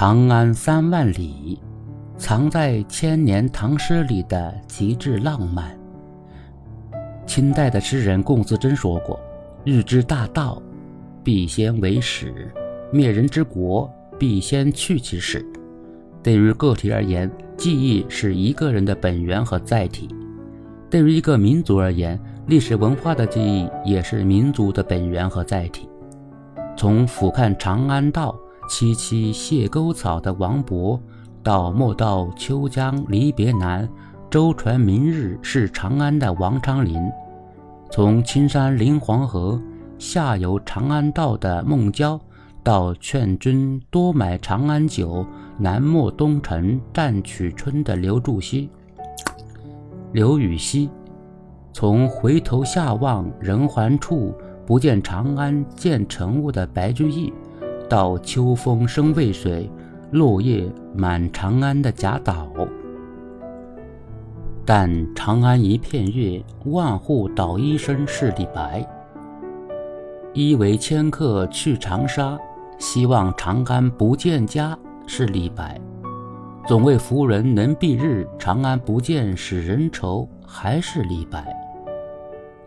长安三万里，藏在千年唐诗里的极致浪漫。清代的诗人龚自珍说过：“日之大道，必先为始；灭人之国，必先去其始。”对于个体而言，记忆是一个人的本源和载体；对于一个民族而言，历史文化的记忆也是民族的本源和载体。从俯瞰长安道，萋萋谢沟草的王勃，到莫道秋江离别难，舟船明日是长安的王昌龄；从青山临黄河，下游长安道的孟郊，到劝君多买长安酒，南陌东城战取春的刘注释、刘禹锡；从回头下望人寰处，不见长安见尘雾的白居易。到秋风生渭水，落叶满长安的贾岛。但长安一片月，万户捣衣声是李白。一为迁客去长沙，希望长安不见家是李白。总为夫人能蔽日，长安不见使人愁还是李白。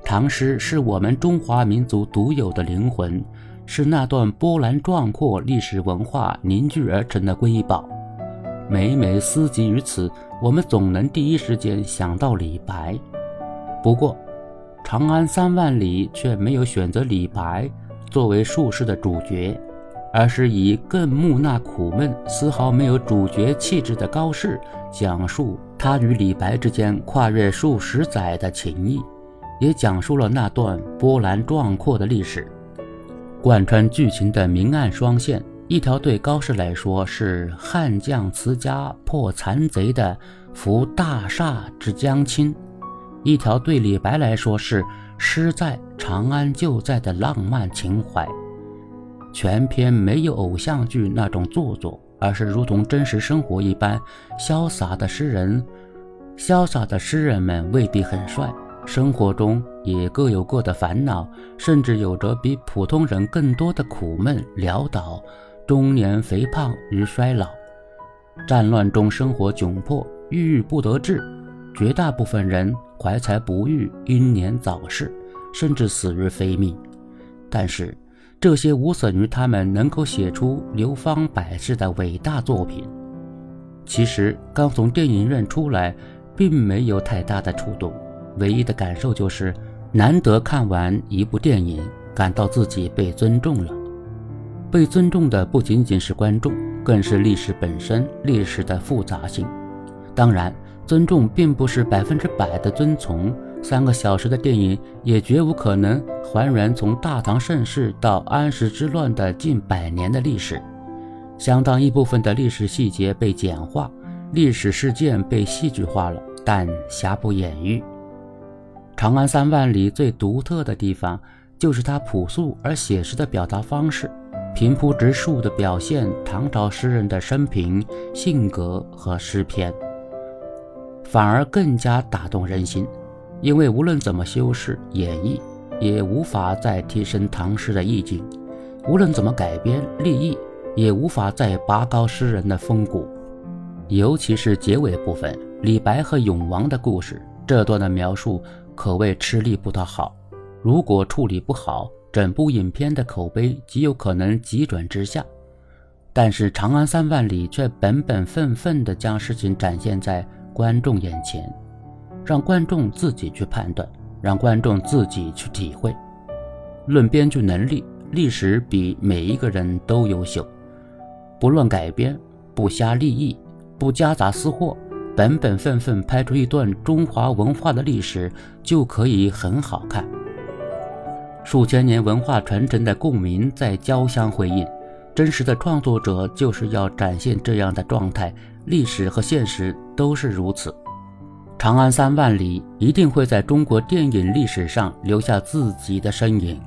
唐诗是我们中华民族独有的灵魂。是那段波澜壮阔历史文化凝聚而成的瑰宝。每每思及于此，我们总能第一时间想到李白。不过，《长安三万里》却没有选择李白作为术士的主角，而是以更木讷苦闷、丝毫没有主角气质的高适，讲述他与李白之间跨越数十载的情谊，也讲述了那段波澜壮阔的历史。贯穿剧情的明暗双线，一条对高适来说是悍将辞家破残贼的扶大厦之将倾，一条对李白来说是诗在长安就在的浪漫情怀。全篇没有偶像剧那种做作，而是如同真实生活一般潇洒的诗人。潇洒的诗人们未必很帅。生活中也各有各的烦恼，甚至有着比普通人更多的苦闷潦倒，中年肥胖与衰老，战乱中生活窘迫，郁郁不得志，绝大部分人怀才不遇，英年早逝，甚至死于非命。但是这些无损于他们能够写出流芳百世的伟大作品。其实刚从电影院出来，并没有太大的触动。唯一的感受就是，难得看完一部电影，感到自己被尊重了。被尊重的不仅仅是观众，更是历史本身，历史的复杂性。当然，尊重并不是百分之百的遵从。三个小时的电影也绝无可能还原从大唐盛世到安史之乱的近百年的历史。相当一部分的历史细节被简化，历史事件被戏剧化了，但瑕不掩瑜。长安三万里最独特的地方，就是它朴素而写实的表达方式，平铺直述地表现唐朝诗人的生平、性格和诗篇，反而更加打动人心。因为无论怎么修饰演绎，也无法再提升唐诗的意境；无论怎么改编立意，也无法再拔高诗人的风骨。尤其是结尾部分，李白和永王的故事这段的描述。可谓吃力不讨好，如果处理不好，整部影片的口碑极有可能急转直下。但是《长安三万里》却本本分分地将事情展现在观众眼前，让观众自己去判断，让观众自己去体会。论编剧能力，历史比每一个人都优秀。不乱改编，不瞎立意，不夹杂私货。本本分分拍出一段中华文化的历史，就可以很好看。数千年文化传承的共鸣在交相辉映，真实的创作者就是要展现这样的状态。历史和现实都是如此。长安三万里一定会在中国电影历史上留下自己的身影。